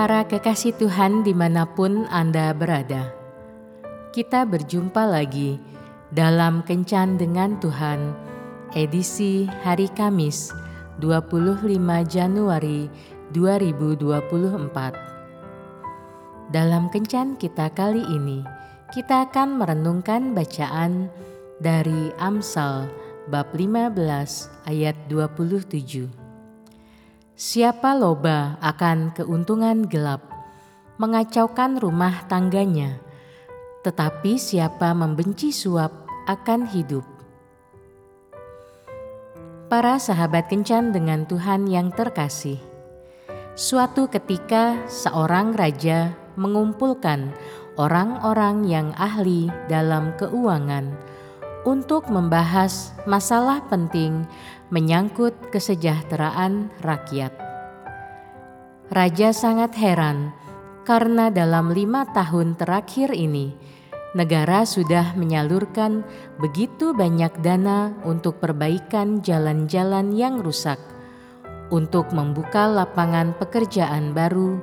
Para kekasih Tuhan di mana pun Anda berada, kita berjumpa lagi dalam Kencan dengan Tuhan, edisi hari Kamis 25 Januari 2024. Dalam Kencan kita kali ini, kita akan merenungkan bacaan dari Amsal bab 15 ayat 27. Siapa loba akan keuntungan gelap, mengacaukan rumah tangganya, tetapi siapa membenci suap akan hidup. Para sahabat kencan dengan Tuhan yang terkasih, suatu ketika seorang raja mengumpulkan orang-orang yang ahli dalam keuangan untuk membahas masalah penting menyangkut kesejahteraan rakyat. Raja sangat heran karena dalam lima tahun terakhir ini, negara sudah menyalurkan begitu banyak dana untuk perbaikan jalan-jalan yang rusak, untuk membuka lapangan pekerjaan baru,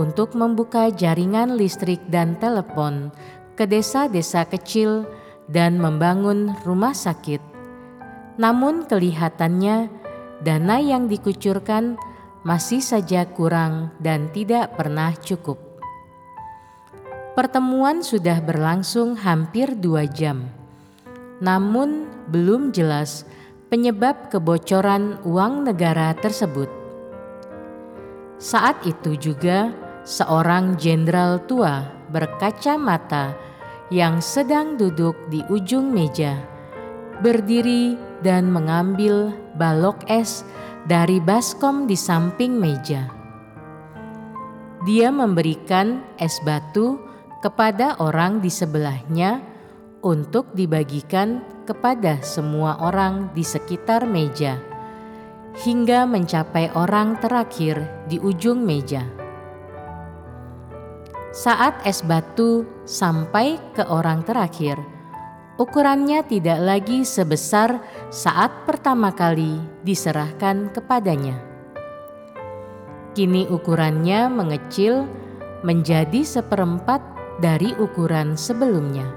untuk membuka jaringan listrik dan telepon ke desa-desa kecil dan membangun rumah sakit. Namun, kelihatannya dana yang dikucurkan masih saja kurang dan tidak pernah cukup. Pertemuan sudah berlangsung hampir dua jam, namun belum jelas penyebab kebocoran uang negara tersebut. Saat itu juga, seorang jenderal tua berkacamata yang sedang duduk di ujung meja, berdiri dan mengambil balok es dari baskom di samping meja. Dia memberikan es batu kepada orang di sebelahnya untuk dibagikan kepada semua orang di sekitar meja, hingga mencapai orang terakhir di ujung meja. Saat es batu sampai ke orang terakhir, ukurannya tidak lagi sebesar saat pertama kali diserahkan kepadanya. Kini ukurannya mengecil menjadi seperempat dari ukuran sebelumnya.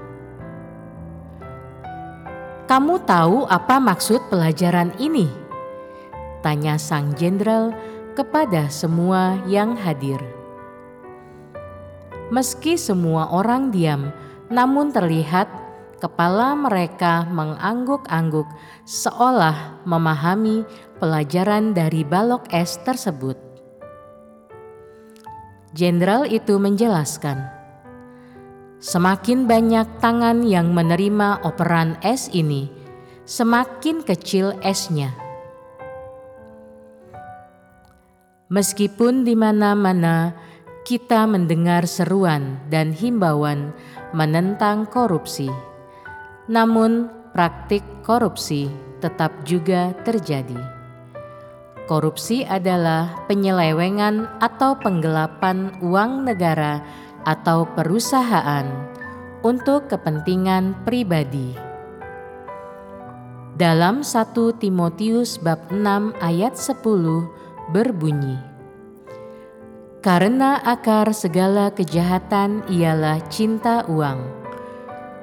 "Kamu tahu apa maksud pelajaran ini?" tanya sang jenderal kepada semua yang hadir. Meski semua orang diam, namun terlihat kepala mereka mengangguk-angguk seolah memahami pelajaran dari balok es tersebut. Jenderal itu menjelaskan, semakin banyak tangan yang menerima operan es ini, semakin kecil esnya. Meskipun di mana-mana kita mendengar seruan dan himbauan menentang korupsi. Namun, praktik korupsi tetap juga terjadi. Korupsi adalah penyelewengan atau penggelapan uang negara atau perusahaan untuk kepentingan pribadi. Dalam 1 Timotius bab 6 ayat 10 berbunyi, karena akar segala kejahatan ialah cinta uang.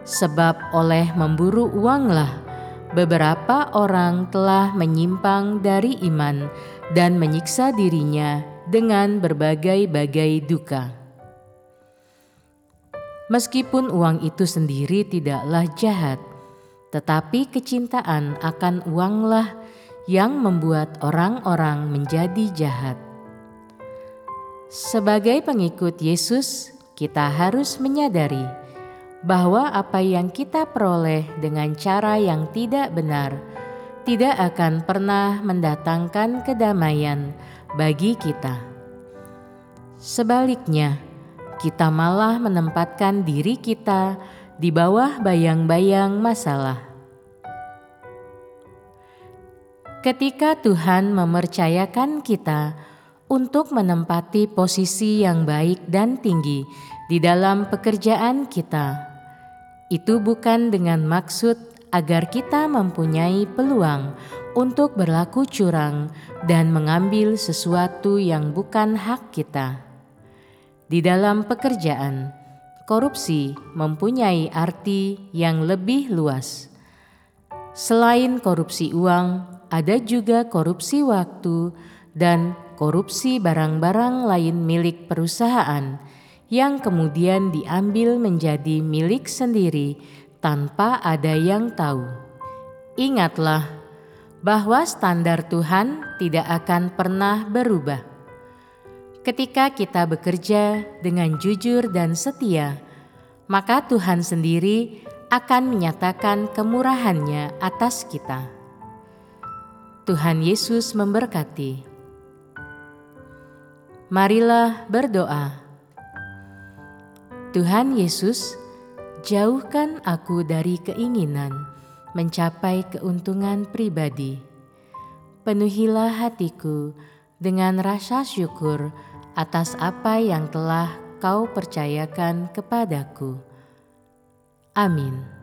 Sebab oleh memburu uanglah beberapa orang telah menyimpang dari iman dan menyiksa dirinya dengan berbagai-bagai duka. Meskipun uang itu sendiri tidaklah jahat, tetapi kecintaan akan uanglah yang membuat orang-orang menjadi jahat. Sebagai pengikut Yesus, kita harus menyadari bahwa apa yang kita peroleh dengan cara yang tidak benar tidak akan pernah mendatangkan kedamaian bagi kita. Sebaliknya, kita malah menempatkan diri kita di bawah bayang-bayang masalah. Ketika Tuhan mempercayakan kita untuk menempati posisi yang baik dan tinggi di dalam pekerjaan kita. Itu bukan dengan maksud agar kita mempunyai peluang untuk berlaku curang dan mengambil sesuatu yang bukan hak kita. Di dalam pekerjaan, korupsi mempunyai arti yang lebih luas. Selain korupsi uang, ada juga korupsi waktu dan korupsi barang-barang lain milik perusahaan yang kemudian diambil menjadi milik sendiri tanpa ada yang tahu. Ingatlah bahwa standar Tuhan tidak akan pernah berubah. Ketika kita bekerja dengan jujur dan setia, maka Tuhan sendiri akan menyatakan kemurahannya atas kita. Tuhan Yesus memberkati. Marilah berdoa. Tuhan Yesus, jauhkan aku dari keinginan mencapai keuntungan pribadi. Penuhilah hatiku dengan rasa syukur atas apa yang telah Kau percayakan kepadaku. Amin.